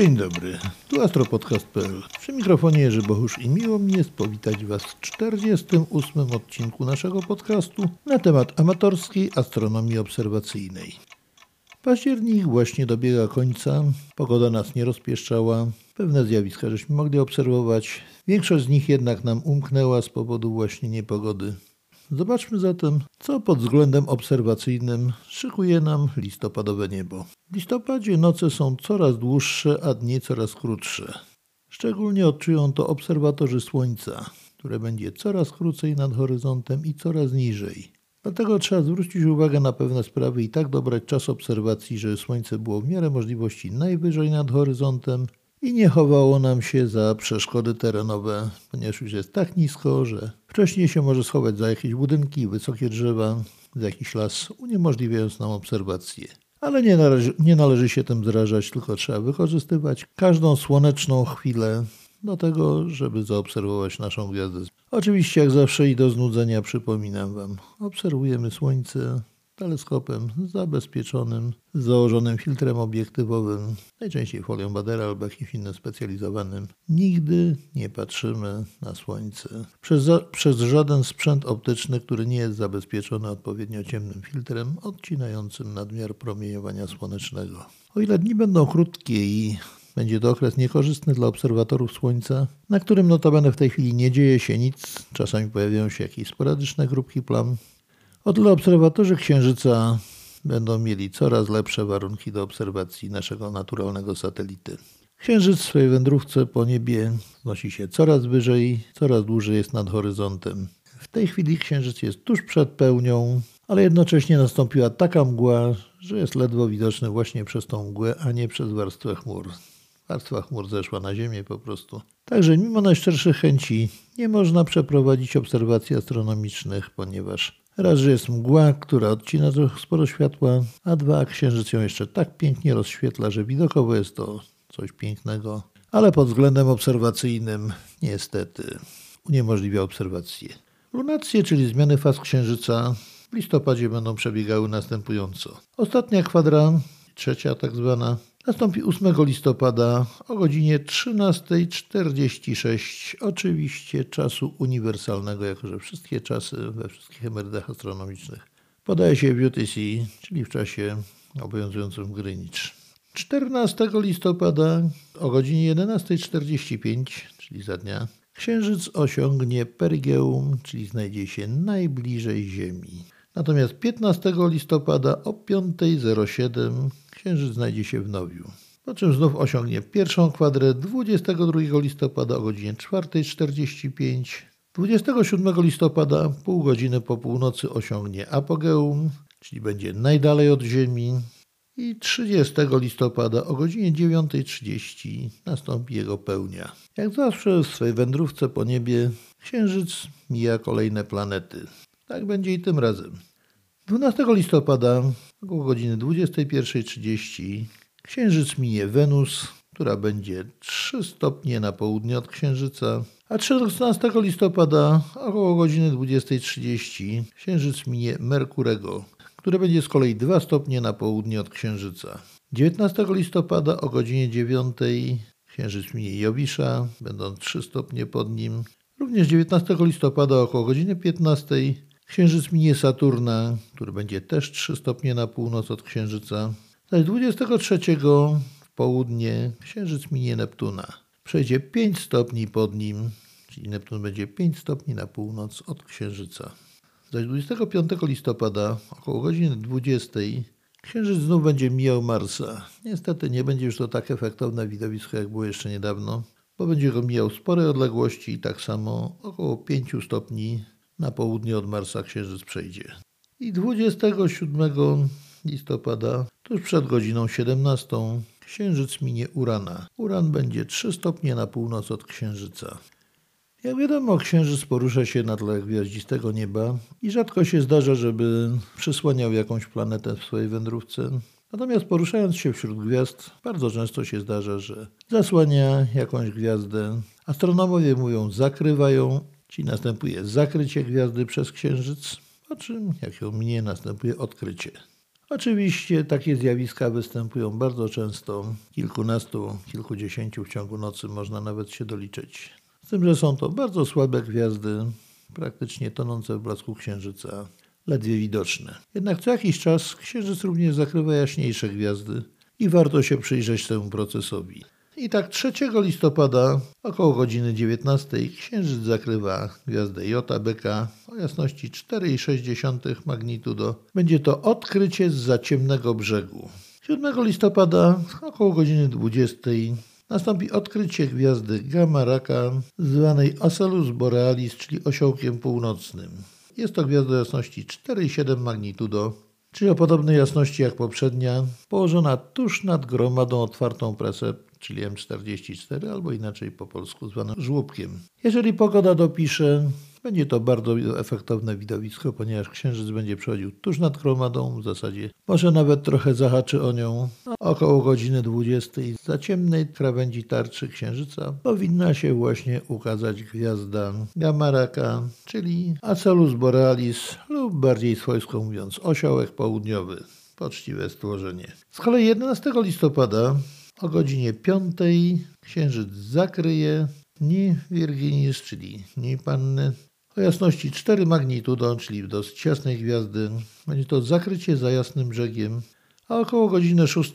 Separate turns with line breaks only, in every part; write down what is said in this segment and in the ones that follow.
Dzień dobry, tu astropodcast.pl. Przy mikrofonie Jerzy Bohusz i miło mi jest powitać Was w 48 odcinku naszego podcastu na temat amatorskiej astronomii obserwacyjnej. Październik właśnie dobiega końca, pogoda nas nie rozpieszczała, pewne zjawiska żeśmy mogli obserwować, większość z nich jednak nam umknęła z powodu właśnie niepogody. Zobaczmy zatem, co pod względem obserwacyjnym szykuje nam listopadowe niebo. W listopadzie noce są coraz dłuższe, a dni coraz krótsze. Szczególnie odczują to obserwatorzy Słońca, które będzie coraz krócej nad horyzontem i coraz niżej. Dlatego trzeba zwrócić uwagę na pewne sprawy i tak dobrać czas obserwacji, żeby Słońce było w miarę możliwości najwyżej nad horyzontem i nie chowało nam się za przeszkody terenowe, ponieważ już jest tak nisko, że wcześniej się może schować za jakieś budynki, wysokie drzewa, za jakiś las, uniemożliwiając nam obserwację. Ale nie należy, nie należy się tym zrażać, tylko trzeba wykorzystywać każdą słoneczną chwilę do tego, żeby zaobserwować naszą gwiazdę. Oczywiście, jak zawsze i do znudzenia przypominam Wam, obserwujemy Słońce teleskopem zabezpieczonym, założonym filtrem obiektywowym, najczęściej folią Badera albo jakimś innym specjalizowanym. Nigdy nie patrzymy na Słońce przez, przez żaden sprzęt optyczny, który nie jest zabezpieczony odpowiednio ciemnym filtrem odcinającym nadmiar promieniowania słonecznego. O ile dni będą krótkie i będzie to okres niekorzystny dla obserwatorów Słońca, na którym notabene w tej chwili nie dzieje się nic. Czasami pojawiają się jakieś sporadyczne grupki plam, o tyle obserwatorzy Księżyca będą mieli coraz lepsze warunki do obserwacji naszego naturalnego satelity. Księżyc w swojej wędrówce po niebie znosi się coraz wyżej, coraz dłużej jest nad horyzontem. W tej chwili Księżyc jest tuż przed pełnią, ale jednocześnie nastąpiła taka mgła, że jest ledwo widoczny właśnie przez tą mgłę, a nie przez warstwę chmur. Warstwa chmur zeszła na Ziemię po prostu. Także mimo najszczerszych chęci nie można przeprowadzić obserwacji astronomicznych, ponieważ Raz, że jest mgła, która odcina trochę sporo światła, a dwa, księżyc ją jeszcze tak pięknie rozświetla, że widokowo jest to coś pięknego, ale pod względem obserwacyjnym niestety uniemożliwia obserwację. Lunacje, czyli zmiany faz księżyca w listopadzie będą przebiegały następująco. Ostatnia kwadra, trzecia tak zwana, nastąpi 8 listopada o godzinie 13.46, oczywiście czasu uniwersalnego, jako że wszystkie czasy we wszystkich emerytach astronomicznych podaje się w UTC, czyli w czasie obowiązującym w Greenwich. 14 listopada o godzinie 11.45, czyli za dnia, Księżyc osiągnie perigeum, czyli znajdzie się najbliżej Ziemi. Natomiast 15 listopada o 5.07 Księżyc znajdzie się w Nowiu. Po czym znów osiągnie pierwszą kwadrę 22 listopada o godzinie 4.45. 27 listopada, pół godziny po północy, osiągnie apogeum, czyli będzie najdalej od Ziemi. I 30 listopada o godzinie 9.30 nastąpi jego pełnia. Jak zawsze w swojej wędrówce po niebie Księżyc mija kolejne planety. Tak będzie i tym razem. 12 listopada około godziny 21.30 Księżyc minie Wenus, która będzie 3 stopnie na południe od Księżyca, a 13 listopada około godziny 20.30 Księżyc minie Merkurego, które będzie z kolei 2 stopnie na południe od Księżyca. 19 listopada o godzinie 9 Księżyc minie Jowisza, będąc 3 stopnie pod nim. Również 19 listopada około godziny 15 Księżyc minie Saturna, który będzie też 3 stopnie na północ od Księżyca. Zaś 23 w południe Księżyc minie Neptuna. Przejdzie 5 stopni pod nim, czyli Neptun będzie 5 stopni na północ od Księżyca. Zaś 25 listopada około godziny 20 Księżyc znów będzie mijał Marsa. Niestety nie będzie już to tak efektowne widowisko, jak było jeszcze niedawno, bo będzie go mijał spore odległości i tak samo około 5 stopni na południe od Marsa Księżyc przejdzie. I 27 listopada, tuż przed godziną 17, Księżyc minie Urana. Uran będzie 3 stopnie na północ od Księżyca. Jak wiadomo, Księżyc porusza się na tle gwiaździstego nieba i rzadko się zdarza, żeby przysłaniał jakąś planetę w swojej wędrówce. Natomiast poruszając się wśród gwiazd, bardzo często się zdarza, że zasłania jakąś gwiazdę. Astronomowie mówią zakrywają, czyli następuje zakrycie gwiazdy przez Księżyc, po czym, jak ją minie, następuje odkrycie. Oczywiście takie zjawiska występują bardzo często, kilkunastu, kilkudziesięciu w ciągu nocy można nawet się doliczyć. Z tym, że są to bardzo słabe gwiazdy, praktycznie tonące w blasku księżyca, ledwie widoczne. Jednak co jakiś czas księżyc również zakrywa jaśniejsze gwiazdy i warto się przyjrzeć temu procesowi. I tak 3 listopada około godziny 19 księżyc zakrywa gwiazdę Jota Byka o jasności 4,6 magnitudo. Będzie to odkrycie z zaciemnego brzegu. 7 listopada około godziny 20 nastąpi odkrycie gwiazdy Gamma Raka zwanej Ocelus Borealis, czyli osiołkiem północnym. Jest to gwiazda jasności 4,7 magnitudo, czyli o podobnej jasności jak poprzednia, położona tuż nad gromadą otwartą presę czyli M44, albo inaczej po polsku zwanym żłóbkiem. Jeżeli pogoda dopisze, będzie to bardzo efektowne widowisko, ponieważ księżyc będzie przechodził tuż nad gromadą, w zasadzie może nawet trochę zahaczy o nią. Około godziny 20 za ciemnej krawędzi tarczy księżyca powinna się właśnie ukazać gwiazda Gamaraka, czyli Acelus borealis lub bardziej swojsko mówiąc osiołek południowy. Poczciwe stworzenie. Z kolei 11 listopada o godzinie 5 księżyc zakryje dni Virginis, czyli dni Panny. O jasności 4 magnitudo, czyli dosyć jasnej gwiazdy. Będzie to zakrycie za jasnym brzegiem. A około godziny 6,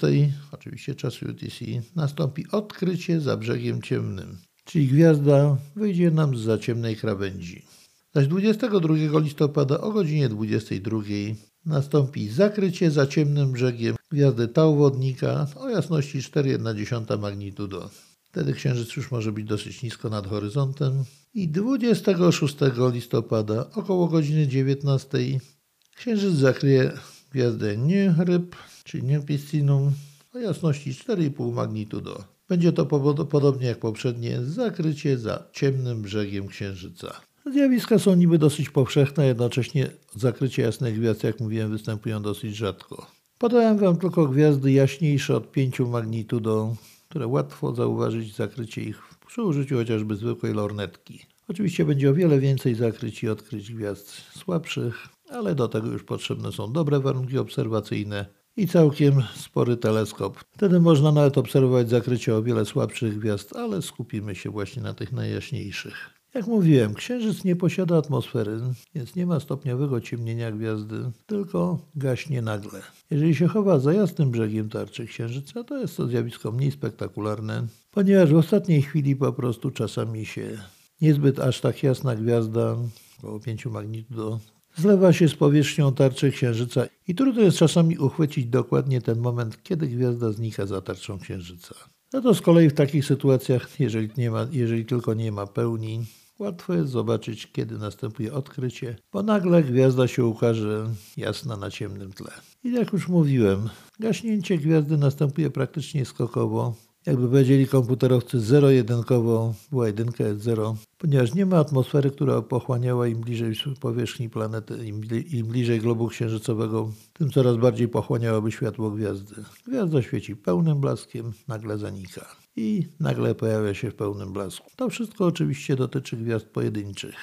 oczywiście czasu UTC, nastąpi odkrycie za brzegiem ciemnym. Czyli gwiazda wyjdzie nam z za ciemnej krawędzi. Zaś 22 listopada o godzinie 22 nastąpi zakrycie za ciemnym brzegiem gwiazdy Tauwodnika o jasności 4,1 magnitudo. Wtedy księżyc już może być dosyć nisko nad horyzontem. I 26 listopada około godziny 19 księżyc zakryje gwiazdę Ryb, czyli Piscinum o jasności 4,5 magnitudo. Będzie to podobnie jak poprzednie zakrycie za ciemnym brzegiem księżyca. Zjawiska są niby dosyć powszechne, jednocześnie zakrycie jasnych gwiazd, jak mówiłem, występują dosyć rzadko. Podałem Wam tylko gwiazdy jaśniejsze od 5 magnitudo, które łatwo zauważyć zakrycie ich przy użyciu chociażby zwykłej lornetki. Oczywiście będzie o wiele więcej zakryć i odkryć gwiazd słabszych, ale do tego już potrzebne są dobre warunki obserwacyjne i całkiem spory teleskop. Wtedy można nawet obserwować zakrycie o wiele słabszych gwiazd, ale skupimy się właśnie na tych najjaśniejszych. Jak mówiłem, Księżyc nie posiada atmosfery, więc nie ma stopniowego ciemnienia gwiazdy, tylko gaśnie nagle. Jeżeli się chowa za jasnym brzegiem tarczy Księżyca, to jest to zjawisko mniej spektakularne, ponieważ w ostatniej chwili po prostu czasami się niezbyt aż tak jasna gwiazda, około 5 magnitudo, zlewa się z powierzchnią tarczy Księżyca i trudno jest czasami uchwycić dokładnie ten moment, kiedy gwiazda znika za tarczą Księżyca. No to z kolei w takich sytuacjach, jeżeli, nie ma, jeżeli tylko nie ma pełni, Łatwo jest zobaczyć, kiedy następuje odkrycie, bo nagle gwiazda się ukaże jasna na ciemnym tle. I jak już mówiłem, gaśnięcie gwiazdy następuje praktycznie skokowo, jakby powiedzieli komputerowcy zero-jedynkowo, była jedynka jest zero, ponieważ nie ma atmosfery, która pochłaniała im bliżej powierzchni planety, im, im bliżej globu księżycowego, tym coraz bardziej pochłaniałaby światło gwiazdy. Gwiazda świeci pełnym blaskiem, nagle zanika i nagle pojawia się w pełnym blasku. To wszystko oczywiście dotyczy gwiazd pojedynczych.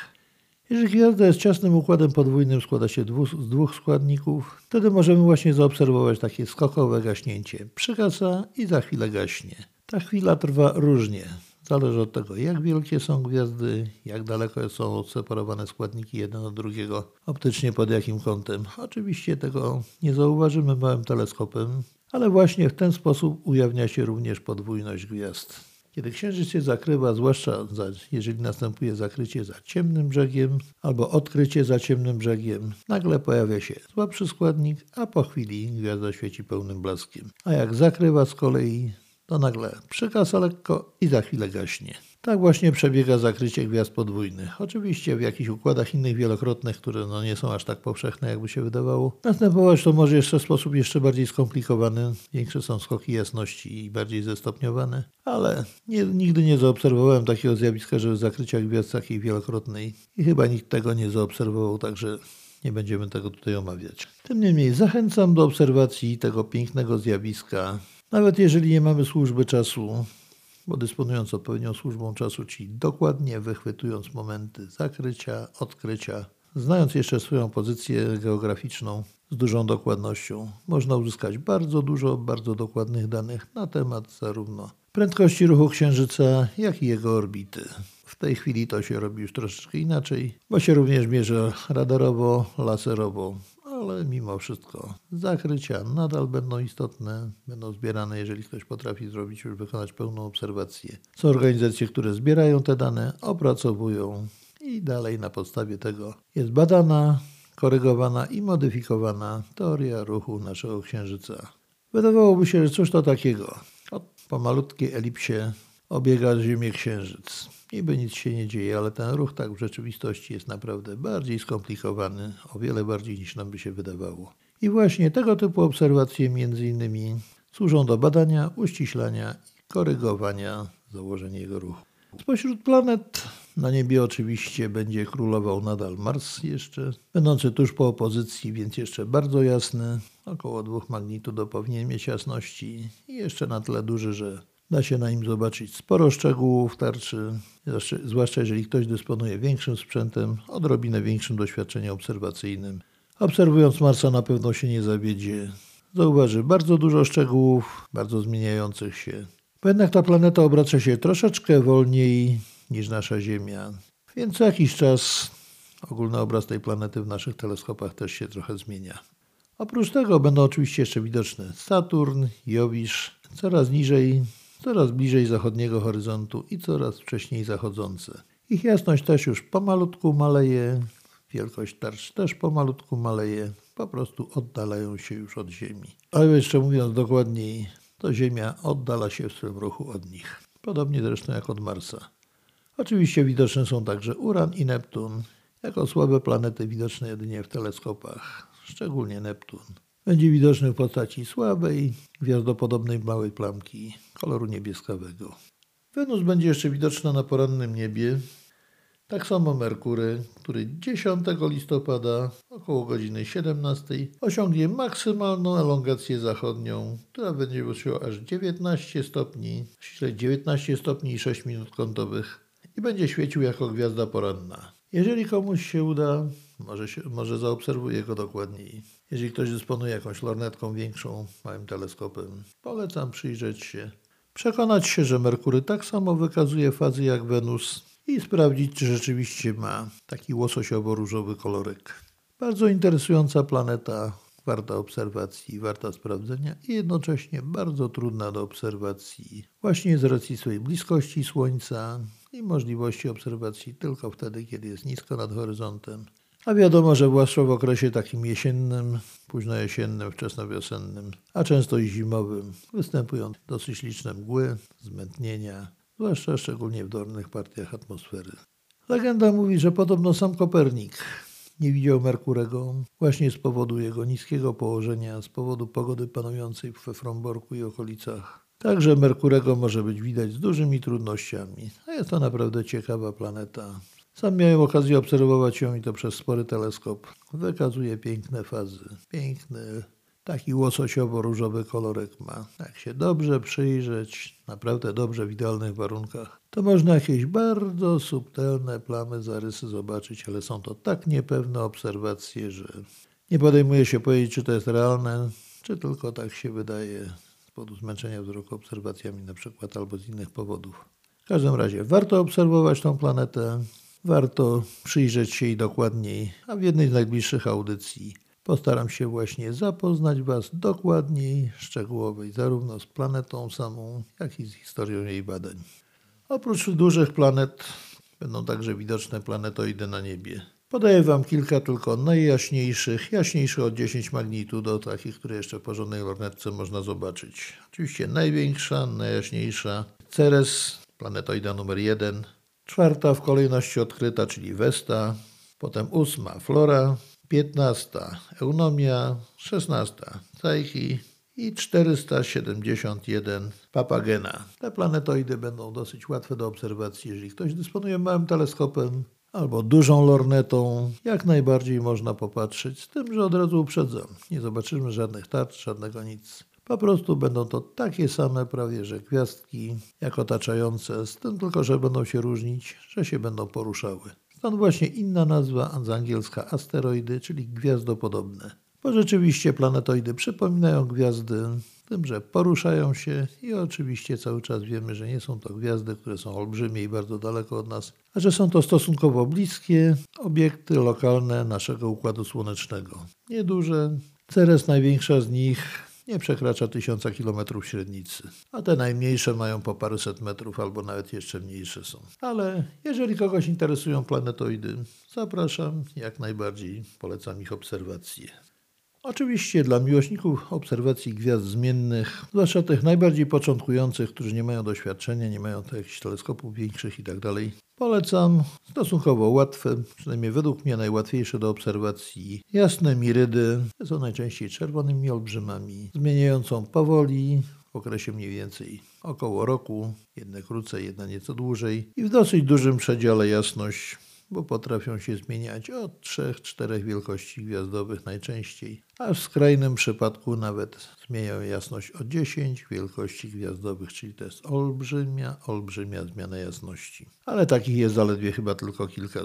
Jeżeli gwiazda jest ciasnym układem podwójnym, składa się z dwóch składników, wtedy możemy właśnie zaobserwować takie skokowe gaśnięcie. Przygasa i za chwilę gaśnie. Ta chwila trwa różnie. Zależy od tego, jak wielkie są gwiazdy, jak daleko są odseparowane składniki jeden od drugiego, optycznie pod jakim kątem. Oczywiście tego nie zauważymy małym teleskopem, ale właśnie w ten sposób ujawnia się również podwójność gwiazd. Kiedy księżyc się zakrywa, zwłaszcza za, jeżeli następuje zakrycie za ciemnym brzegiem albo odkrycie za ciemnym brzegiem, nagle pojawia się słabszy składnik, a po chwili gwiazda świeci pełnym blaskiem. A jak zakrywa z kolei, to nagle przykasa lekko i za chwilę gaśnie. Tak właśnie przebiega zakrycie gwiazd podwójnych. Oczywiście w jakichś układach innych wielokrotnych, które no nie są aż tak powszechne, jakby się wydawało. Następować to może jeszcze w sposób jeszcze bardziej skomplikowany. Większe są skoki jasności i bardziej zestopniowane. Ale nie, nigdy nie zaobserwowałem takiego zjawiska, że zakrycia gwiazd takiej wielokrotnej. I chyba nikt tego nie zaobserwował, także nie będziemy tego tutaj omawiać. Tym niemniej zachęcam do obserwacji tego pięknego zjawiska. Nawet jeżeli nie mamy służby czasu, bo dysponując odpowiednią służbą czasu, czyli dokładnie wychwytując momenty zakrycia, odkrycia, znając jeszcze swoją pozycję geograficzną z dużą dokładnością, można uzyskać bardzo dużo, bardzo dokładnych danych na temat zarówno prędkości ruchu Księżyca, jak i jego orbity. W tej chwili to się robi już troszeczkę inaczej, bo się również mierzy radarowo, laserowo, ale mimo wszystko zakrycia nadal będą istotne, będą zbierane, jeżeli ktoś potrafi zrobić już wykonać pełną obserwację. Są organizacje, które zbierają te dane, opracowują i dalej na podstawie tego jest badana, korygowana i modyfikowana teoria ruchu naszego Księżyca. Wydawałoby się, że cóż to takiego. Po malutkiej elipsie obiega Ziemię Księżyc. Niby nic się nie dzieje, ale ten ruch tak w rzeczywistości jest naprawdę bardziej skomplikowany, o wiele bardziej niż nam by się wydawało. I właśnie tego typu obserwacje między innymi służą do badania, uściślania i korygowania założeń jego ruchu. Spośród planet na niebie oczywiście będzie królował nadal Mars jeszcze, będący tuż po opozycji, więc jeszcze bardzo jasny, około dwóch magnitudów powinien mieć jasności i jeszcze na tyle duży, że Da się na nim zobaczyć sporo szczegółów tarczy, zwłaszcza jeżeli ktoś dysponuje większym sprzętem, odrobinę większym doświadczeniem obserwacyjnym. Obserwując Marsa na pewno się nie zawiedzie. Zauważy bardzo dużo szczegółów, bardzo zmieniających się. Bo jednak ta planeta obraca się troszeczkę wolniej niż nasza Ziemia, więc co jakiś czas ogólny obraz tej planety w naszych teleskopach też się trochę zmienia. Oprócz tego będą oczywiście jeszcze widoczne Saturn, Jowisz, coraz niżej coraz bliżej zachodniego horyzontu i coraz wcześniej zachodzące. Ich jasność też już pomalutku maleje, wielkość tarcz też pomalutku maleje, po prostu oddalają się już od Ziemi. Ale jeszcze mówiąc dokładniej, to Ziemia oddala się w swym ruchu od nich. Podobnie zresztą jak od Marsa. Oczywiście widoczne są także Uran i Neptun, jako słabe planety widoczne jedynie w teleskopach, szczególnie Neptun. Będzie widoczny w postaci słabej, gwiazdopodobnej małej plamki koloru niebieskawego. Wenus będzie jeszcze widoczna na porannym niebie. Tak samo Merkury, który 10 listopada około godziny 17 osiągnie maksymalną elongację zachodnią, która będzie wynosiła aż 19 stopni, 19 stopni i 6 minut kątowych i będzie świecił jako gwiazda poranna. Jeżeli komuś się uda, może, się, może zaobserwuje go dokładniej. Jeżeli ktoś dysponuje jakąś lornetką większą, małym teleskopem, polecam przyjrzeć się, przekonać się, że Merkury tak samo wykazuje fazy jak Wenus i sprawdzić, czy rzeczywiście ma taki łososiowo-różowy kolorek. Bardzo interesująca planeta, warta obserwacji, warta sprawdzenia i jednocześnie bardzo trudna do obserwacji, właśnie z racji swojej bliskości Słońca i możliwości obserwacji tylko wtedy, kiedy jest nisko nad horyzontem a wiadomo, że zwłaszcza w okresie takim jesiennym, późnojesiennym, wczesnowiosennym, a często i zimowym, występują dosyć liczne mgły, zmętnienia, zwłaszcza szczególnie w dolnych partiach atmosfery. Legenda mówi, że podobno sam Kopernik nie widział Merkurego właśnie z powodu jego niskiego położenia, z powodu pogody panującej we Fromborku i okolicach. Także Merkurego może być widać z dużymi trudnościami, a jest to naprawdę ciekawa planeta, sam miałem okazję obserwować ją i to przez spory teleskop. Wykazuje piękne fazy. Piękny, taki łososiowo-różowy kolorek ma. Jak się dobrze przyjrzeć, naprawdę dobrze w idealnych warunkach, to można jakieś bardzo subtelne plamy, zarysy zobaczyć, ale są to tak niepewne obserwacje, że nie podejmuje się powiedzieć, czy to jest realne, czy tylko tak się wydaje z powodu zmęczenia wzroku obserwacjami na przykład albo z innych powodów. W każdym razie warto obserwować tą planetę, warto przyjrzeć się jej dokładniej, a w jednej z najbliższych audycji postaram się właśnie zapoznać Was dokładniej, szczegółowej, zarówno z planetą samą, jak i z historią jej badań. Oprócz dużych planet będą także widoczne planetoidy na niebie. Podaję Wam kilka tylko najjaśniejszych, jaśniejszych od 10 magnitud, do takich, które jeszcze w porządnej lornetce można zobaczyć. Oczywiście największa, najjaśniejsza Ceres, planetoida numer 1, czwarta w kolejności odkryta, czyli Vesta, potem ósma Flora, piętnasta Eunomia, szesnasta Psyche i 471 Papagena. Te planetoidy będą dosyć łatwe do obserwacji, jeżeli ktoś dysponuje małym teleskopem albo dużą lornetą. Jak najbardziej można popatrzeć, z tym, że od razu uprzedzam. Nie zobaczymy żadnych tarcz, żadnego nic. Po prostu będą to takie same prawie, że gwiazdki jak otaczające, z tym tylko, że będą się różnić, że się będą poruszały. Stąd właśnie inna nazwa z angielska asteroidy, czyli gwiazdopodobne. Bo rzeczywiście planetoidy przypominają gwiazdy, tym, że poruszają się i oczywiście cały czas wiemy, że nie są to gwiazdy, które są olbrzymie i bardzo daleko od nas, a że są to stosunkowo bliskie obiekty lokalne naszego Układu Słonecznego. Nieduże. Ceres największa z nich nie przekracza tysiąca kilometrów średnicy, a te najmniejsze mają po paręset metrów albo nawet jeszcze mniejsze są. Ale jeżeli kogoś interesują planetoidy, zapraszam, jak najbardziej polecam ich obserwację. Oczywiście dla miłośników obserwacji gwiazd zmiennych, zwłaszcza tych najbardziej początkujących, którzy nie mają doświadczenia, nie mają jakichś teleskopów większych i tak polecam stosunkowo łatwe, przynajmniej według mnie najłatwiejsze do obserwacji, jasne mirydy, są najczęściej czerwonymi olbrzymami, zmieniającą powoli w okresie mniej więcej około roku, jedne krócej, jedna nieco dłużej i w dosyć dużym przedziale jasność bo potrafią się zmieniać od 3-4 wielkości gwiazdowych najczęściej, a w skrajnym przypadku nawet zmieniają jasność o 10 wielkości gwiazdowych, czyli to jest olbrzymia, olbrzymia zmiana jasności. Ale takich jest zaledwie chyba tylko kilka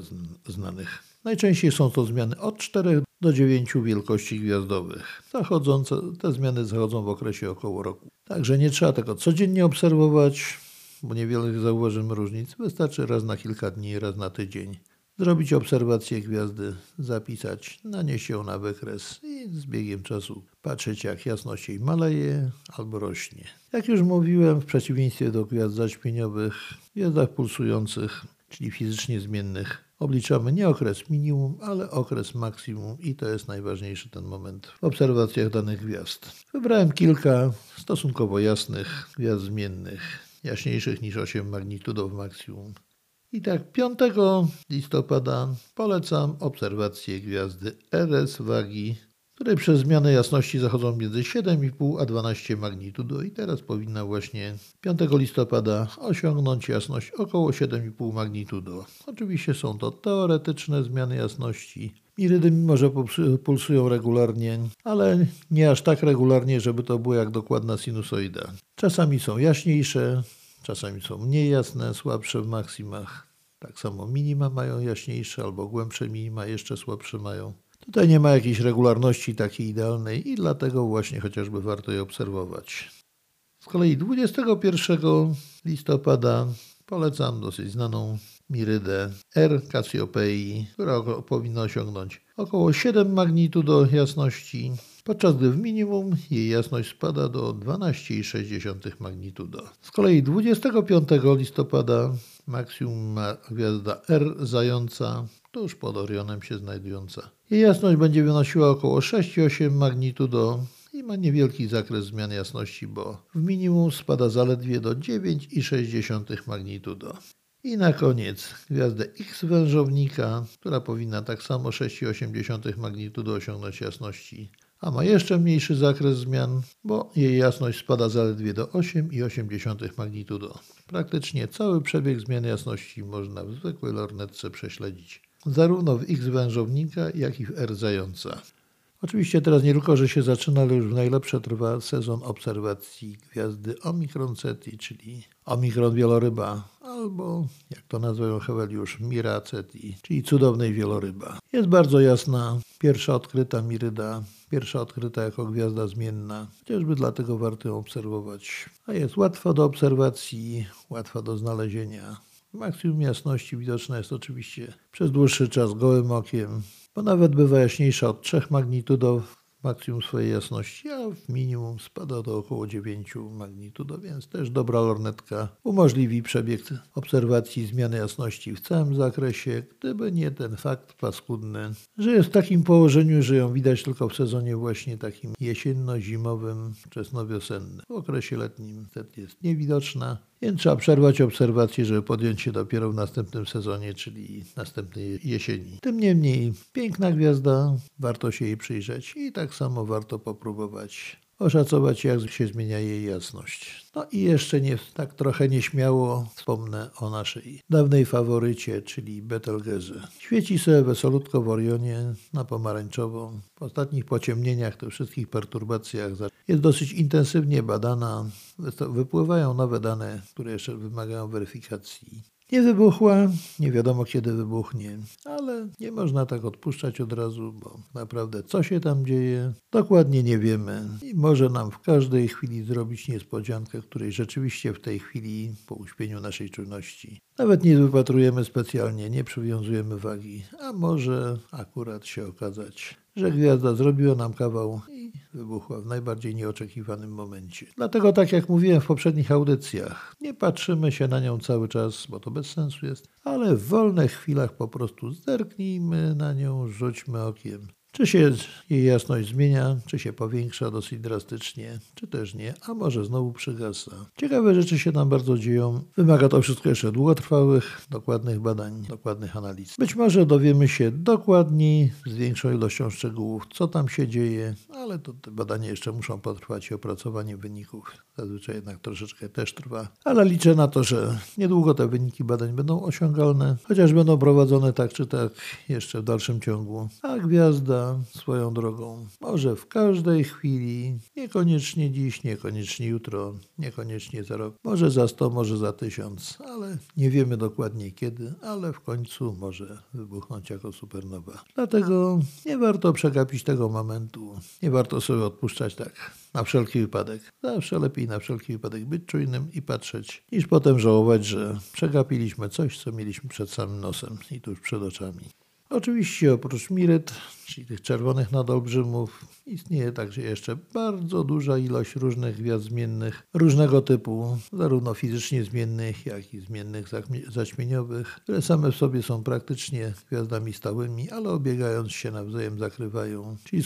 znanych. Najczęściej są to zmiany od 4 do 9 wielkości gwiazdowych. Zachodzące, te zmiany zachodzą w okresie około roku. Także nie trzeba tego codziennie obserwować, bo niewiele zauważymy różnic. Wystarczy raz na kilka dni, raz na tydzień zrobić obserwację gwiazdy, zapisać, nanieść ją na wykres i z biegiem czasu patrzeć jak jasność jej maleje albo rośnie. Jak już mówiłem, w przeciwieństwie do gwiazd zaćmieniowych, w gwiazdach pulsujących, czyli fizycznie zmiennych, obliczamy nie okres minimum, ale okres maksimum i to jest najważniejszy ten moment w obserwacjach danych gwiazd. Wybrałem kilka stosunkowo jasnych gwiazd zmiennych, jaśniejszych niż 8 magnitudów maksimum. I tak 5 listopada polecam obserwację gwiazdy RS Wagi, której przez zmianę jasności zachodzą między 7,5 a 12 magnitudo i teraz powinna właśnie 5 listopada osiągnąć jasność około 7,5 magnitudo. Oczywiście są to teoretyczne zmiany jasności. Mirydy mimo, że pulsują regularnie, ale nie aż tak regularnie, żeby to było jak dokładna sinusoida. Czasami są jaśniejsze, Czasami są mniej jasne, słabsze w maksimach. Tak samo minima mają jaśniejsze albo głębsze minima jeszcze słabsze mają. Tutaj nie ma jakiejś regularności takiej idealnej i dlatego właśnie chociażby warto je obserwować. Z kolei 21 listopada polecam dosyć znaną mirydę R Cassiopei, która powinna osiągnąć około 7 magnitudo jasności podczas gdy w minimum jej jasność spada do 12,6 magnitudo. Z kolei 25 listopada maksimum ma gwiazda R Zająca, tuż pod Orionem się znajdująca. Jej jasność będzie wynosiła około 6,8 magnitudo i ma niewielki zakres zmian jasności, bo w minimum spada zaledwie do 9,6 magnitudo. I na koniec gwiazdę X wężownika, która powinna tak samo 6,8 magnitudo osiągnąć jasności a ma jeszcze mniejszy zakres zmian, bo jej jasność spada zaledwie do 8,8 magnitudo. Praktycznie cały przebieg zmiany jasności można w zwykłej lornetce prześledzić, zarówno w X wężownika, jak i w R zająca. Oczywiście teraz nie tylko, że się zaczyna, ale już w najlepsze trwa sezon obserwacji gwiazdy Omikron Ceti, czyli Omikron wieloryba, albo jak to nazwają Heweliusz, Mira Ceti, czyli cudownej wieloryba. Jest bardzo jasna, pierwsza odkryta Miryda, pierwsza odkryta jako gwiazda zmienna, chociażby dlatego warto ją obserwować. A jest łatwa do obserwacji, łatwa do znalezienia. Maksimum jasności widoczna jest oczywiście przez dłuższy czas gołym okiem, bo nawet bywa jaśniejsza od 3 magnitudów maksimum swojej jasności, a w minimum spada do około 9 magnitudo, więc też dobra lornetka umożliwi przebieg obserwacji zmiany jasności w całym zakresie, gdyby nie ten fakt paskudny, że jest w takim położeniu, że ją widać tylko w sezonie właśnie takim jesienno-zimowym, wczesnowiosennym. W okresie letnim wtedy jest niewidoczna, więc trzeba przerwać obserwację, żeby podjąć się dopiero w następnym sezonie, czyli następnej jesieni. Tym niemniej, piękna gwiazda, warto się jej przyjrzeć i tak samo warto popróbować oszacować, jak się zmienia jej jasność. No i jeszcze nie, tak trochę nieśmiało wspomnę o naszej dawnej faworycie, czyli Betelgeuse. Świeci sobie wesolutko w Orionie na pomarańczowo. W ostatnich pociemnieniach, tych wszystkich perturbacjach jest dosyć intensywnie badana. Wypływają nowe dane, które jeszcze wymagają weryfikacji. Nie wybuchła, nie wiadomo kiedy wybuchnie, ale nie można tak odpuszczać od razu, bo naprawdę co się tam dzieje, dokładnie nie wiemy. I może nam w każdej chwili zrobić niespodziankę, której rzeczywiście w tej chwili, po uśpieniu naszej czujności, nawet nie wypatrujemy specjalnie, nie przywiązujemy wagi, a może akurat się okazać, że gwiazda zrobiła nam kawał wybuchła w najbardziej nieoczekiwanym momencie. Dlatego, tak jak mówiłem w poprzednich audycjach, nie patrzymy się na nią cały czas, bo to bez sensu jest, ale w wolnych chwilach po prostu zerknijmy na nią, rzućmy okiem. Czy się jej jasność zmienia, czy się powiększa dosyć drastycznie, czy też nie, a może znowu przygasa. Ciekawe rzeczy się tam bardzo dzieją. Wymaga to wszystko jeszcze długotrwałych, dokładnych badań, dokładnych analiz. Być może dowiemy się dokładniej, z większą ilością szczegółów, co tam się dzieje, ale to te badania jeszcze muszą potrwać i opracowanie wyników zazwyczaj jednak troszeczkę też trwa. Ale liczę na to, że niedługo te wyniki badań będą osiągalne, chociaż będą prowadzone tak czy tak jeszcze w dalszym ciągu. A gwiazda swoją drogą. Może w każdej chwili, niekoniecznie dziś, niekoniecznie jutro, niekoniecznie za rok, może za sto, może za tysiąc, ale nie wiemy dokładnie kiedy, ale w końcu może wybuchnąć jako supernowa. Dlatego nie warto przegapić tego momentu, nie warto sobie odpuszczać tak na wszelki wypadek. Zawsze lepiej na wszelki wypadek być czujnym i patrzeć, niż potem żałować, że przegapiliśmy coś, co mieliśmy przed samym nosem i tuż przed oczami. Oczywiście oprócz miryt, czyli tych czerwonych nadolbrzymów, istnieje także jeszcze bardzo duża ilość różnych gwiazd zmiennych, różnego typu, zarówno fizycznie zmiennych, jak i zmiennych zaćmieniowych, które same w sobie są praktycznie gwiazdami stałymi, ale obiegając się nawzajem zakrywają, czyli,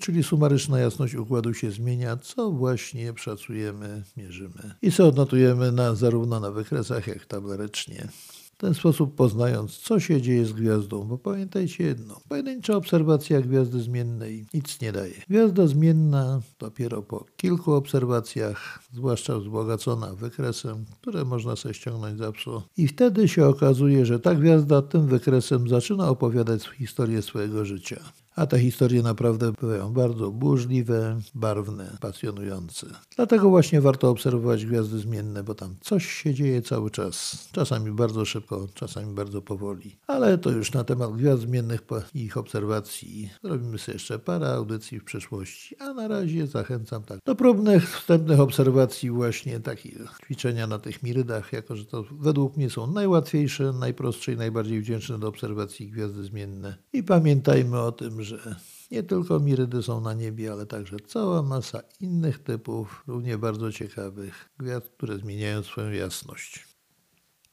czyli sumaryczna jasność układu się zmienia, co właśnie szacujemy, mierzymy i co odnotujemy na, zarówno na wykresach, jak tablerycznie. W ten sposób poznając, co się dzieje z gwiazdą, bo pamiętajcie jedno, pojedyncza obserwacja gwiazdy zmiennej nic nie daje. Gwiazda zmienna dopiero po kilku obserwacjach, zwłaszcza wzbogacona wykresem, które można sobie ściągnąć za pso, i wtedy się okazuje, że ta gwiazda tym wykresem zaczyna opowiadać historię swojego życia. A te historie naprawdę bywają bardzo burzliwe, barwne, pasjonujące. Dlatego właśnie warto obserwować gwiazdy zmienne, bo tam coś się dzieje cały czas. Czasami bardzo szybko, czasami bardzo powoli. Ale to już na temat gwiazd zmiennych i ich obserwacji zrobimy sobie jeszcze parę audycji w przyszłości. A na razie zachęcam tak do próbnych, wstępnych obserwacji właśnie takich ćwiczenia na tych mirydach, jako że to według mnie są najłatwiejsze, najprostsze i najbardziej wdzięczne do obserwacji gwiazdy zmienne. I pamiętajmy o tym, że nie tylko mirydy są na niebie, ale także cała masa innych typów, równie bardzo ciekawych gwiazd, które zmieniają swoją jasność.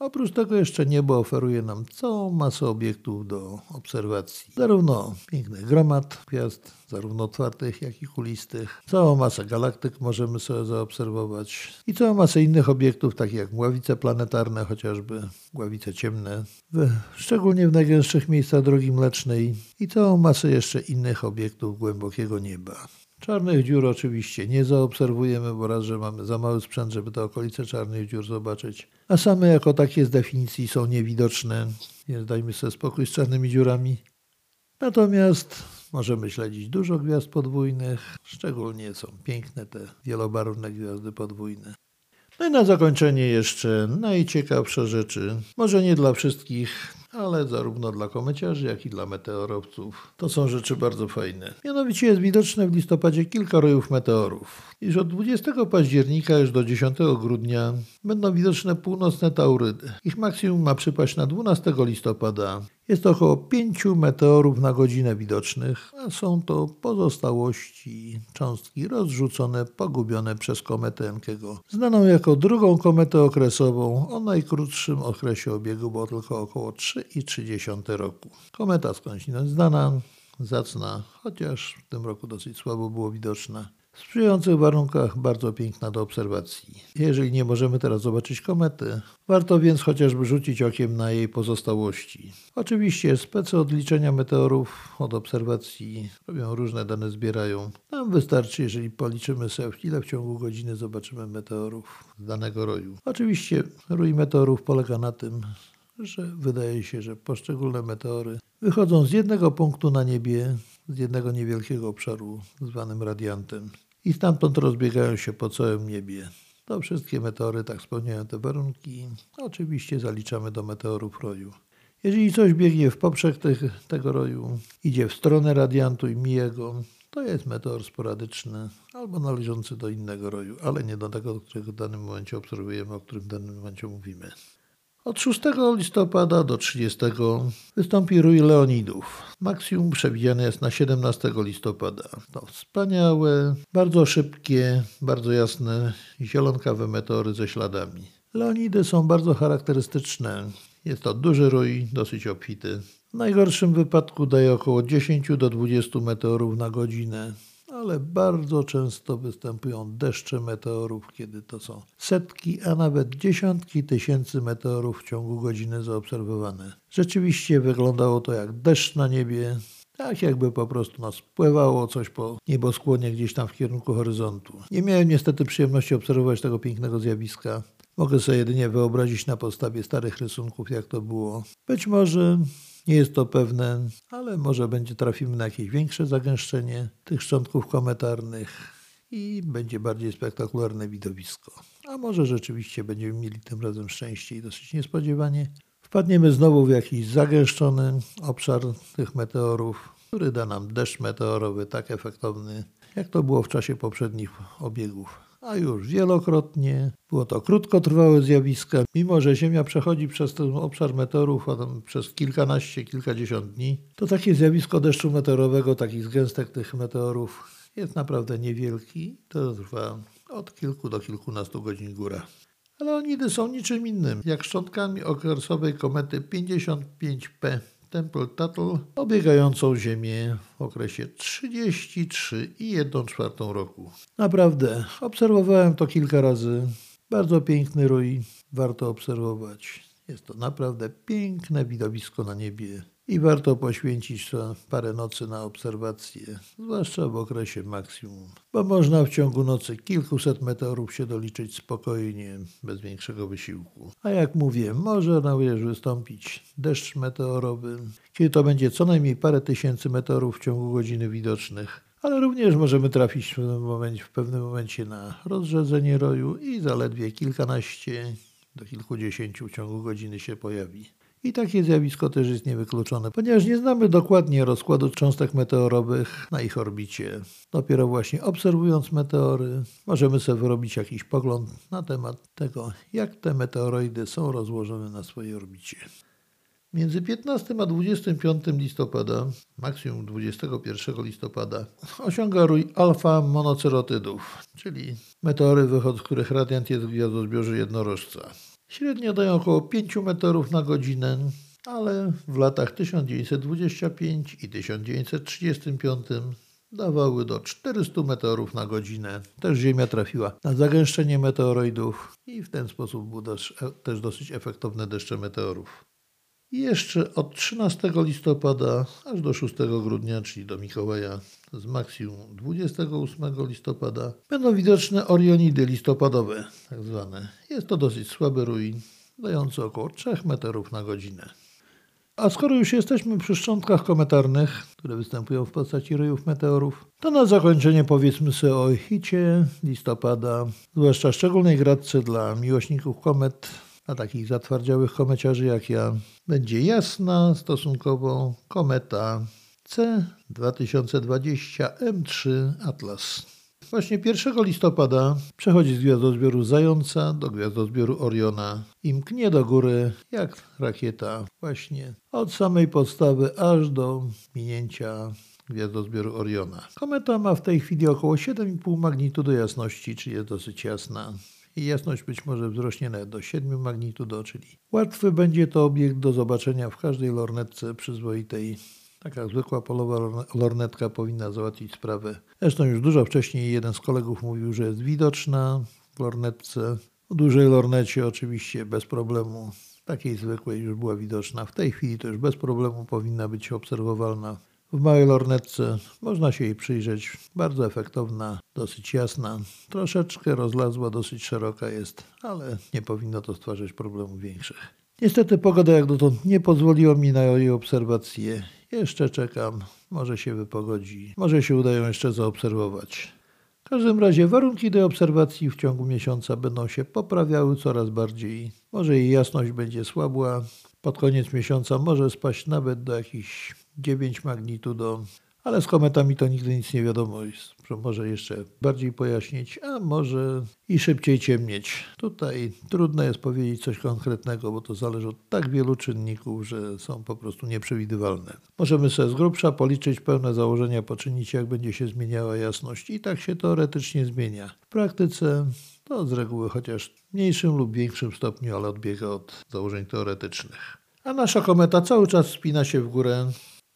Oprócz tego jeszcze niebo oferuje nam całą masę obiektów do obserwacji. Zarówno pięknych gromad gwiazd, zarówno otwartych, jak i kulistych. Całą masę galaktyk możemy sobie zaobserwować i całą masę innych obiektów, takich jak mgławice planetarne, chociażby mgławice ciemne, w, szczególnie w najgęstszych miejscach drogi mlecznej i całą masę jeszcze innych obiektów głębokiego nieba. Czarnych dziur oczywiście nie zaobserwujemy, bo raz, że mamy za mały sprzęt, żeby te okolice czarnych dziur zobaczyć, a same jako takie z definicji są niewidoczne, więc dajmy sobie spokój z czarnymi dziurami. Natomiast możemy śledzić dużo gwiazd podwójnych, szczególnie są piękne te wielobarwne gwiazdy podwójne. No i na zakończenie jeszcze najciekawsze rzeczy, może nie dla wszystkich, ale zarówno dla komeciarzy, jak i dla meteorowców. To są rzeczy bardzo fajne. Mianowicie jest widoczne w listopadzie kilka rojów meteorów. Iż od 20 października już do 10 grudnia będą widoczne północne taurydy. Ich maksimum ma przypaść na 12 listopada. Jest to około 5 meteorów na godzinę widocznych, a są to pozostałości cząstki rozrzucone, pogubione przez kometę Enkego, znaną jako drugą kometę okresową o najkrótszym okresie obiegu, bo tylko około 3,3 roku. Kometa skądinąd znana, zacna, chociaż w tym roku dosyć słabo było widoczna. W sprzyjających warunkach bardzo piękna do obserwacji. Jeżeli nie możemy teraz zobaczyć komety, warto więc chociażby rzucić okiem na jej pozostałości. Oczywiście spece odliczenia meteorów od obserwacji robią różne dane, zbierają. Nam wystarczy, jeżeli policzymy sobie, ile w ciągu godziny zobaczymy meteorów z danego roju. Oczywiście rój meteorów polega na tym, że wydaje się, że poszczególne meteory wychodzą z jednego punktu na niebie, z jednego niewielkiego obszaru zwanym radiantem i stamtąd rozbiegają się po całym niebie. To wszystkie meteory tak spełniają te warunki. Oczywiście zaliczamy do meteorów roju. Jeżeli coś biegnie w poprzek tych, tego roju, idzie w stronę radiantu i mija go, to jest meteor sporadyczny albo należący do innego roju, ale nie do tego, którego w danym momencie obserwujemy, o którym w danym momencie mówimy. Od 6 listopada do 30 wystąpi rój Leonidów. Maksimum przewidziane jest na 17 listopada. To wspaniałe, bardzo szybkie, bardzo jasne, zielonkawe meteory ze śladami. Leonidy są bardzo charakterystyczne. Jest to duży rój, dosyć obfity. W najgorszym wypadku daje około 10 do 20 meteorów na godzinę ale bardzo często występują deszcze meteorów, kiedy to są setki, a nawet dziesiątki tysięcy meteorów w ciągu godziny zaobserwowane. Rzeczywiście wyglądało to jak deszcz na niebie, tak jakby po prostu nas pływało coś po nieboskłonie gdzieś tam w kierunku horyzontu. Nie miałem niestety przyjemności obserwować tego pięknego zjawiska. Mogę sobie jedynie wyobrazić na podstawie starych rysunków, jak to było. Być może nie jest to pewne, ale może będzie trafimy na jakieś większe zagęszczenie tych szczątków kometarnych i będzie bardziej spektakularne widowisko. A może rzeczywiście będziemy mieli tym razem szczęście i dosyć niespodziewanie. Wpadniemy znowu w jakiś zagęszczony obszar tych meteorów, który da nam deszcz meteorowy tak efektowny, jak to było w czasie poprzednich obiegów a już wielokrotnie. Było to krótkotrwałe zjawisko, mimo że Ziemia przechodzi przez ten obszar meteorów przez kilkanaście, kilkadziesiąt dni, to takie zjawisko deszczu meteorowego, takich zgęstek tych meteorów jest naprawdę niewielki. To trwa od kilku do kilkunastu godzin góra. Ale onidy są niczym innym, jak szczątkami okresowej komety 55P Temple Tuttle obiegającą Ziemię w okresie 33,1 czwartą roku. Naprawdę, obserwowałem to kilka razy. Bardzo piękny rój, warto obserwować. Jest to naprawdę piękne widowisko na niebie i warto poświęcić parę nocy na obserwacje, zwłaszcza w okresie maksimum, bo można w ciągu nocy kilkuset meteorów się doliczyć spokojnie, bez większego wysiłku. A jak mówię, może wieży wystąpić deszcz meteorowy, kiedy to będzie co najmniej parę tysięcy meteorów w ciągu godziny widocznych. Ale również możemy trafić w pewnym momencie, w pewnym momencie na rozrzedzenie roju i zaledwie kilkanaście do kilkudziesięciu w ciągu godziny się pojawi. I takie zjawisko też jest niewykluczone, ponieważ nie znamy dokładnie rozkładu cząstek meteorowych na ich orbicie. Dopiero właśnie obserwując meteory, możemy sobie wyrobić jakiś pogląd na temat tego, jak te meteoroidy są rozłożone na swojej orbicie. Między 15 a 25 listopada, maksimum 21 listopada, osiąga rój alfa monocerotydów, czyli meteory, wychod z których radiant jest w gwiazdozbiorze jednorożca. Średnio dają około 5 metrów na godzinę, ale w latach 1925 i 1935 dawały do 400 meteorów na godzinę. Też Ziemia trafiła na zagęszczenie meteoroidów i w ten sposób były też dosyć efektowne deszcze meteorów. Jeszcze od 13 listopada aż do 6 grudnia, czyli do Mikołaja, z maksimum 28 listopada, będą widoczne Orionidy listopadowe, tak zwane. Jest to dosyć słaby ruin, dający około 3 metrów na godzinę. A skoro już jesteśmy przy szczątkach kometarnych, które występują w postaci ryjów meteorów, to na zakończenie powiedzmy sobie o hicie listopada, zwłaszcza szczególnej gradce dla miłośników komet, a takich zatwardziałych komeciarzy jak ja, będzie jasna stosunkowo kometa C2020 M3 Atlas. Właśnie 1 listopada przechodzi z gwiazdozbioru Zająca do gwiazdozbioru Oriona i mknie do góry jak rakieta właśnie od samej podstawy aż do minięcia gwiazdozbioru Oriona. Kometa ma w tej chwili około 7,5 magnitudo jasności, czyli jest dosyć jasna i jasność być może wzrośnie nawet do 7 magnitudo, czyli łatwy będzie to obiekt do zobaczenia w każdej lornetce przyzwoitej. Taka zwykła polowa lornetka powinna załatwić sprawę. Zresztą już dużo wcześniej jeden z kolegów mówił, że jest widoczna w lornetce. W dużej lornecie oczywiście bez problemu. Takiej zwykłej już była widoczna. W tej chwili to już bez problemu powinna być obserwowalna w małej lornetce można się jej przyjrzeć. Bardzo efektowna, dosyć jasna, troszeczkę rozlazła, dosyć szeroka jest, ale nie powinno to stwarzać problemów większych. Niestety pogoda jak dotąd nie pozwoliła mi na jej obserwację. Jeszcze czekam, może się wypogodzi, może się udają jeszcze zaobserwować. W każdym razie warunki tej obserwacji w ciągu miesiąca będą się poprawiały coraz bardziej. Może jej jasność będzie słabła. Pod koniec miesiąca może spaść nawet do jakichś 9 magnitudo. Ale z kometami to nigdy nic nie wiadomo. Może jeszcze bardziej pojaśnić, a może i szybciej ciemnieć. Tutaj trudno jest powiedzieć coś konkretnego, bo to zależy od tak wielu czynników, że są po prostu nieprzewidywalne. Możemy sobie z grubsza policzyć pełne założenia, poczynić jak będzie się zmieniała jasność i tak się teoretycznie zmienia. W praktyce to z reguły chociaż w mniejszym lub większym stopniu, ale odbiega od założeń teoretycznych. A nasza kometa cały czas spina się w górę,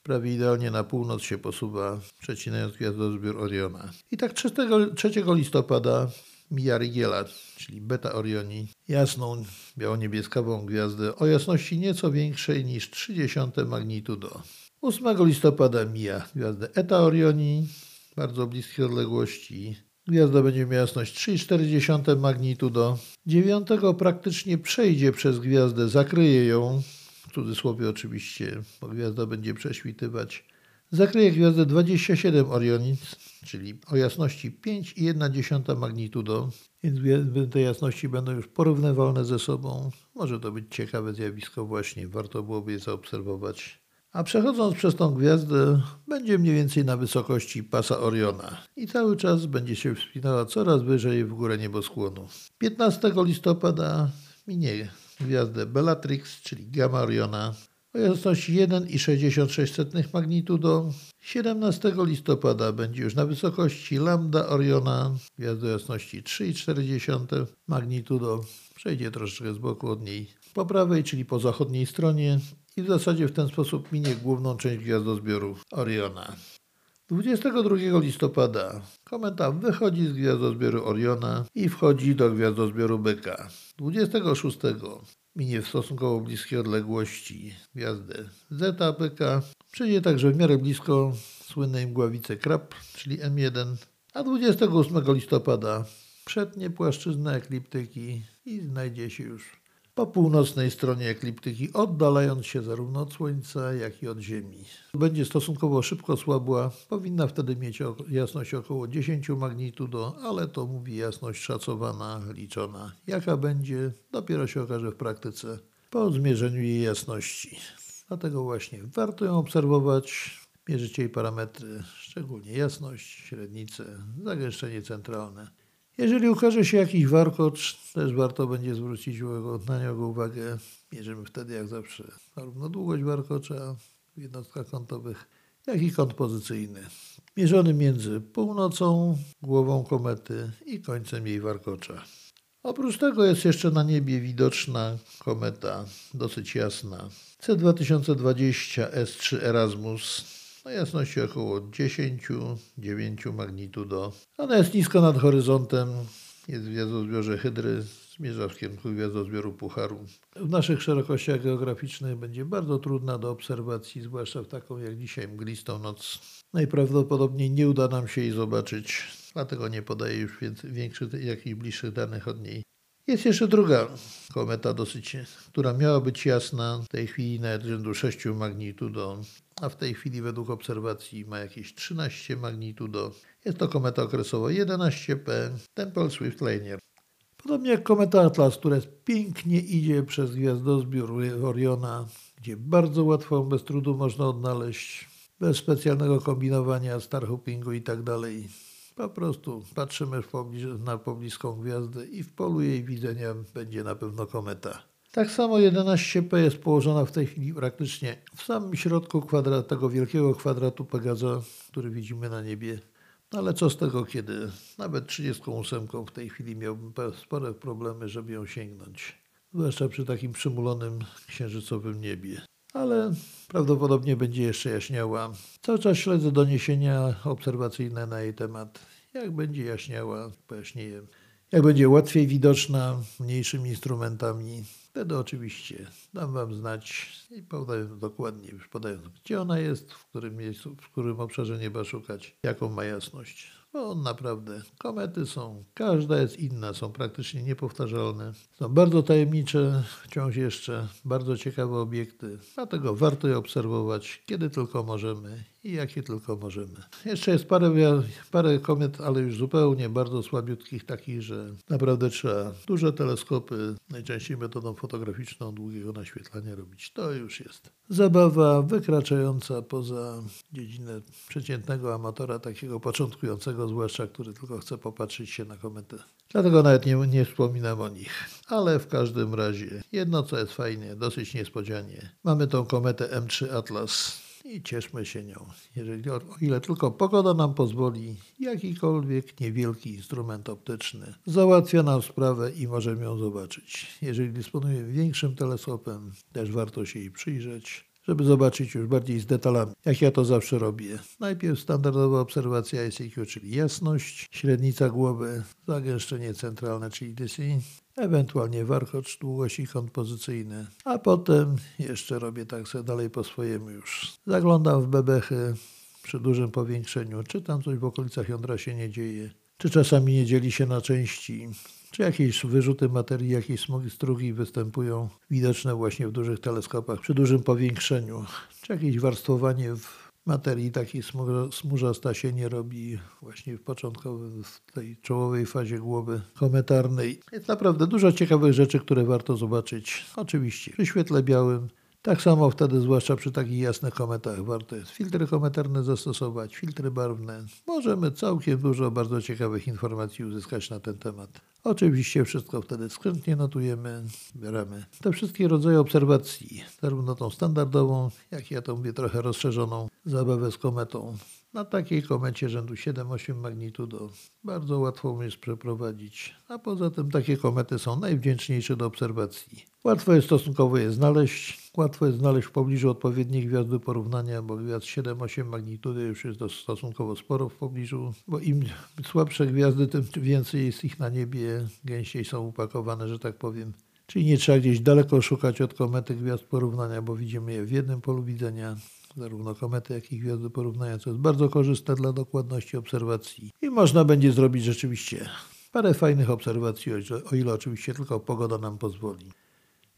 prawie idealnie na północ się posuwa, przecinając gwiazdozbiór Oriona. I tak 3, 3 listopada mija Rigiela, czyli Beta Orioni, jasną biało-niebieskawą gwiazdę o jasności nieco większej niż 30 magnitudo. 8 listopada mija gwiazdę Eta Orioni, bardzo bliskiej odległości. Gwiazda będzie miała jasność 3,4 magnitudo. 9 praktycznie przejdzie przez gwiazdę, zakryje ją cudzysłowie oczywiście, bo gwiazda będzie prześwitywać, zakryje gwiazdę 27 Orionic, czyli o jasności 5,1 magnitudo, więc te jasności będą już porównywalne ze sobą. Może to być ciekawe zjawisko właśnie, warto byłoby je zaobserwować. A przechodząc przez tą gwiazdę, będzie mniej więcej na wysokości pasa Oriona i cały czas będzie się wspinała coraz wyżej w górę nieboskłonu. 15 listopada minie gwiazdę Bellatrix, czyli Gamma Oriona o jasności 1,66 magnitudo. 17 listopada będzie już na wysokości Lambda Oriona, gwiazda o jasności 3,4 magnitudo. Przejdzie troszeczkę z boku od niej po prawej, czyli po zachodniej stronie i w zasadzie w ten sposób minie główną część gwiazdozbioru Oriona. 22 listopada kometa wychodzi z gwiazdozbioru Oriona i wchodzi do gwiazdozbioru Byka. 26 minie w stosunkowo bliskiej odległości gwiazdę Zeta Byka. Przyjdzie także w miarę blisko słynnej mgławicy Krab, czyli M1. A 28 listopada przetnie płaszczyznę ekliptyki i znajdzie się już po północnej stronie ekliptyki, oddalając się zarówno od Słońca, jak i od Ziemi. Będzie stosunkowo szybko słabła, powinna wtedy mieć jasność około 10 magnitudo, ale to mówi jasność szacowana, liczona. Jaka będzie, dopiero się okaże w praktyce po zmierzeniu jej jasności. Dlatego właśnie warto ją obserwować, mierzyć jej parametry, szczególnie jasność, średnicę, zagęszczenie centralne. Jeżeli ukaże się jakiś warkocz, też warto będzie zwrócić na niego uwagę. Mierzymy wtedy jak zawsze zarówno długość warkocza w jednostkach kątowych, jak i kąt pozycyjny. Mierzony między północą, głową komety i końcem jej warkocza. Oprócz tego jest jeszcze na niebie widoczna kometa dosyć jasna C2020 S3 Erasmus o jasności około 10-9 magnitudo. Ona jest nisko nad horyzontem, jest w gwiazdozbiorze Hydry, zmierza w kierunku gwiazdozbioru Pucharu. W naszych szerokościach geograficznych będzie bardzo trudna do obserwacji, zwłaszcza w taką jak dzisiaj mglistą noc. Najprawdopodobniej nie uda nam się jej zobaczyć, dlatego nie podaję już większych, jakichś bliższych danych od niej. Jest jeszcze druga kometa dosyć, która miała być jasna, w tej chwili nawet rzędu 6 magnitudo, a w tej chwili według obserwacji ma jakieś 13 magnitudo. Jest to kometa okresowo 11P Temple Swift Lanier. Podobnie jak kometa Atlas, która pięknie idzie przez gwiazdozbiór Oriona, gdzie bardzo łatwo, bez trudu można odnaleźć, bez specjalnego kombinowania, starhoppingu i tak dalej. Po prostu patrzymy na pobliską gwiazdę i w polu jej widzenia będzie na pewno kometa. Tak samo 11P jest położona w tej chwili praktycznie w samym środku kwadrat, tego wielkiego kwadratu Pegaza, który widzimy na niebie. No ale co z tego, kiedy nawet 38 w tej chwili miałbym spore problemy, żeby ją sięgnąć. Zwłaszcza przy takim przymulonym księżycowym niebie. Ale prawdopodobnie będzie jeszcze jaśniała. Cały czas śledzę doniesienia obserwacyjne na jej temat. Jak będzie jaśniała, pojaśnieję. Jak będzie łatwiej widoczna mniejszymi instrumentami, wtedy oczywiście dam Wam znać i podając dokładnie, już podając, gdzie ona jest, w którym miejscu, w którym obszarze nieba szukać, jaką ma jasność. bo naprawdę komety są, każda jest inna, są praktycznie niepowtarzalne. Są bardzo tajemnicze, wciąż jeszcze bardzo ciekawe obiekty, dlatego warto je obserwować, kiedy tylko możemy i jakie tylko możemy. Jeszcze jest parę, parę komet, ale już zupełnie bardzo słabiutkich, takich, że naprawdę trzeba duże teleskopy, najczęściej metodą fotograficzną długiego naświetlania robić. To już jest zabawa wykraczająca poza dziedzinę przeciętnego amatora, takiego początkującego zwłaszcza, który tylko chce popatrzeć się na kometę. Dlatego nawet nie, nie wspominam o nich. Ale w każdym razie, jedno co jest fajnie, dosyć niespodzianie. Mamy tą kometę M3 Atlas i cieszmy się nią. Jeżeli, o ile tylko pogoda nam pozwoli, jakikolwiek niewielki instrument optyczny załatwia nam sprawę i możemy ją zobaczyć. Jeżeli dysponujemy większym teleskopem, też warto się jej przyjrzeć żeby zobaczyć już bardziej z detalami, jak ja to zawsze robię. Najpierw standardowa obserwacja ICQ, czyli jasność, średnica głowy, zagęszczenie centralne, czyli DC, ewentualnie warkocz, długość i kąt pozycyjny. A potem jeszcze robię tak sobie dalej po swojemu już. Zaglądam w bebechy przy dużym powiększeniu, czy tam coś w okolicach jądra się nie dzieje, czy czasami nie dzieli się na części, czy jakieś wyrzuty materii, jakieś smogi strugi występują? Widoczne właśnie w dużych teleskopach przy dużym powiększeniu, czy jakieś warstwowanie w materii takiej smużasta się nie robi właśnie w początkowej, w tej czołowej fazie głowy kometarnej. Jest naprawdę dużo ciekawych rzeczy, które warto zobaczyć. Oczywiście przy świetle białym, tak samo wtedy, zwłaszcza przy takich jasnych kometach, warto jest filtry kometarne zastosować, filtry barwne. Możemy całkiem dużo bardzo ciekawych informacji uzyskać na ten temat. Oczywiście wszystko wtedy skrzętnie notujemy, bieramy te wszystkie rodzaje obserwacji, zarówno tą standardową, jak i ja to mówię trochę rozszerzoną zabawę z kometą. Na takiej komecie rzędu 7-8 magnitudo. Bardzo łatwo jest przeprowadzić, a poza tym takie komety są najwdzięczniejsze do obserwacji. Łatwo jest stosunkowo je znaleźć, łatwo jest znaleźć w pobliżu odpowiedniej gwiazdy porównania, bo gwiazd 7-8 magnitudy już jest stosunkowo sporo w pobliżu, bo im słabsze gwiazdy, tym więcej jest ich na niebie, gęściej są upakowane, że tak powiem. Czyli nie trzeba gdzieś daleko szukać od komety gwiazd porównania, bo widzimy je w jednym polu widzenia zarówno komety, jak i gwiazdy porównania, co jest bardzo korzystne dla dokładności obserwacji. I można będzie zrobić rzeczywiście parę fajnych obserwacji, o ile oczywiście tylko pogoda nam pozwoli.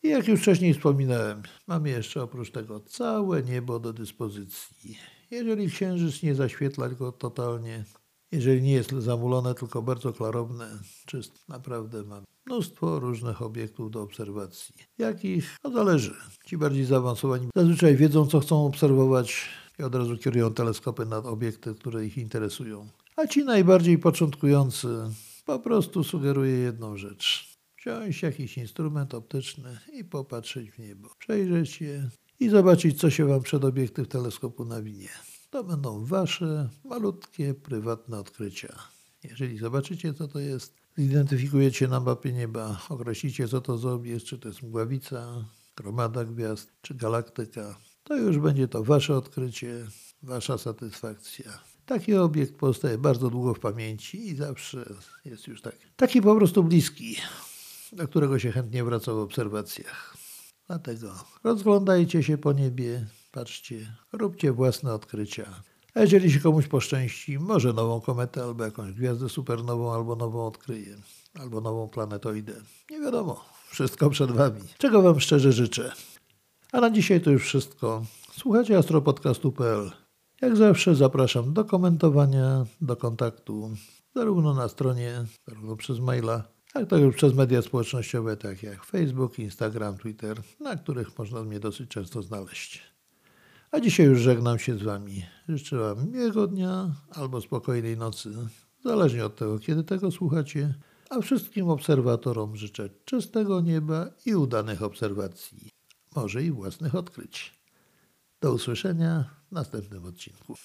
I jak już wcześniej wspominałem, mamy jeszcze oprócz tego całe niebo do dyspozycji. Jeżeli księżyc nie zaświetla go totalnie, jeżeli nie jest zamulone, tylko bardzo klarowne, czyst, naprawdę mam mnóstwo różnych obiektów do obserwacji. Jakich? No zależy. Ci bardziej zaawansowani zazwyczaj wiedzą, co chcą obserwować i od razu kierują teleskopy na obiekty, które ich interesują. A ci najbardziej początkujący po prostu sugeruję jedną rzecz. Wziąć jakiś instrument optyczny i popatrzeć w niebo. Przejrzeć je i zobaczyć, co się Wam przed obiektyw teleskopu nawinie. To będą Wasze malutkie, prywatne odkrycia. Jeżeli zobaczycie, co to jest, zidentyfikujecie na mapie nieba, określicie, co to za obiekt, czy to jest mgławica, gromada gwiazd, czy galaktyka, to już będzie to Wasze odkrycie, Wasza satysfakcja. Taki obiekt pozostaje bardzo długo w pamięci i zawsze jest już tak, taki po prostu bliski, do którego się chętnie wraca w obserwacjach. Dlatego rozglądajcie się po niebie, patrzcie, róbcie własne odkrycia. A jeżeli się komuś poszczęści, może nową kometę, albo jakąś gwiazdę supernową, albo nową odkryje, albo nową planetoidę. Nie wiadomo, wszystko przed Wami. Czego Wam szczerze życzę. A na dzisiaj to już wszystko. Słuchajcie astropodcastu.pl. Jak zawsze zapraszam do komentowania, do kontaktu, zarówno na stronie, zarówno przez maila, jak także przez media społecznościowe, tak jak Facebook, Instagram, Twitter, na których można mnie dosyć często znaleźć. A dzisiaj już żegnam się z Wami. Życzę Wam miłego dnia albo spokojnej nocy, zależnie od tego, kiedy tego słuchacie. A wszystkim obserwatorom życzę czystego nieba i udanych obserwacji, może i własnych odkryć. Do usłyszenia w następnym odcinku.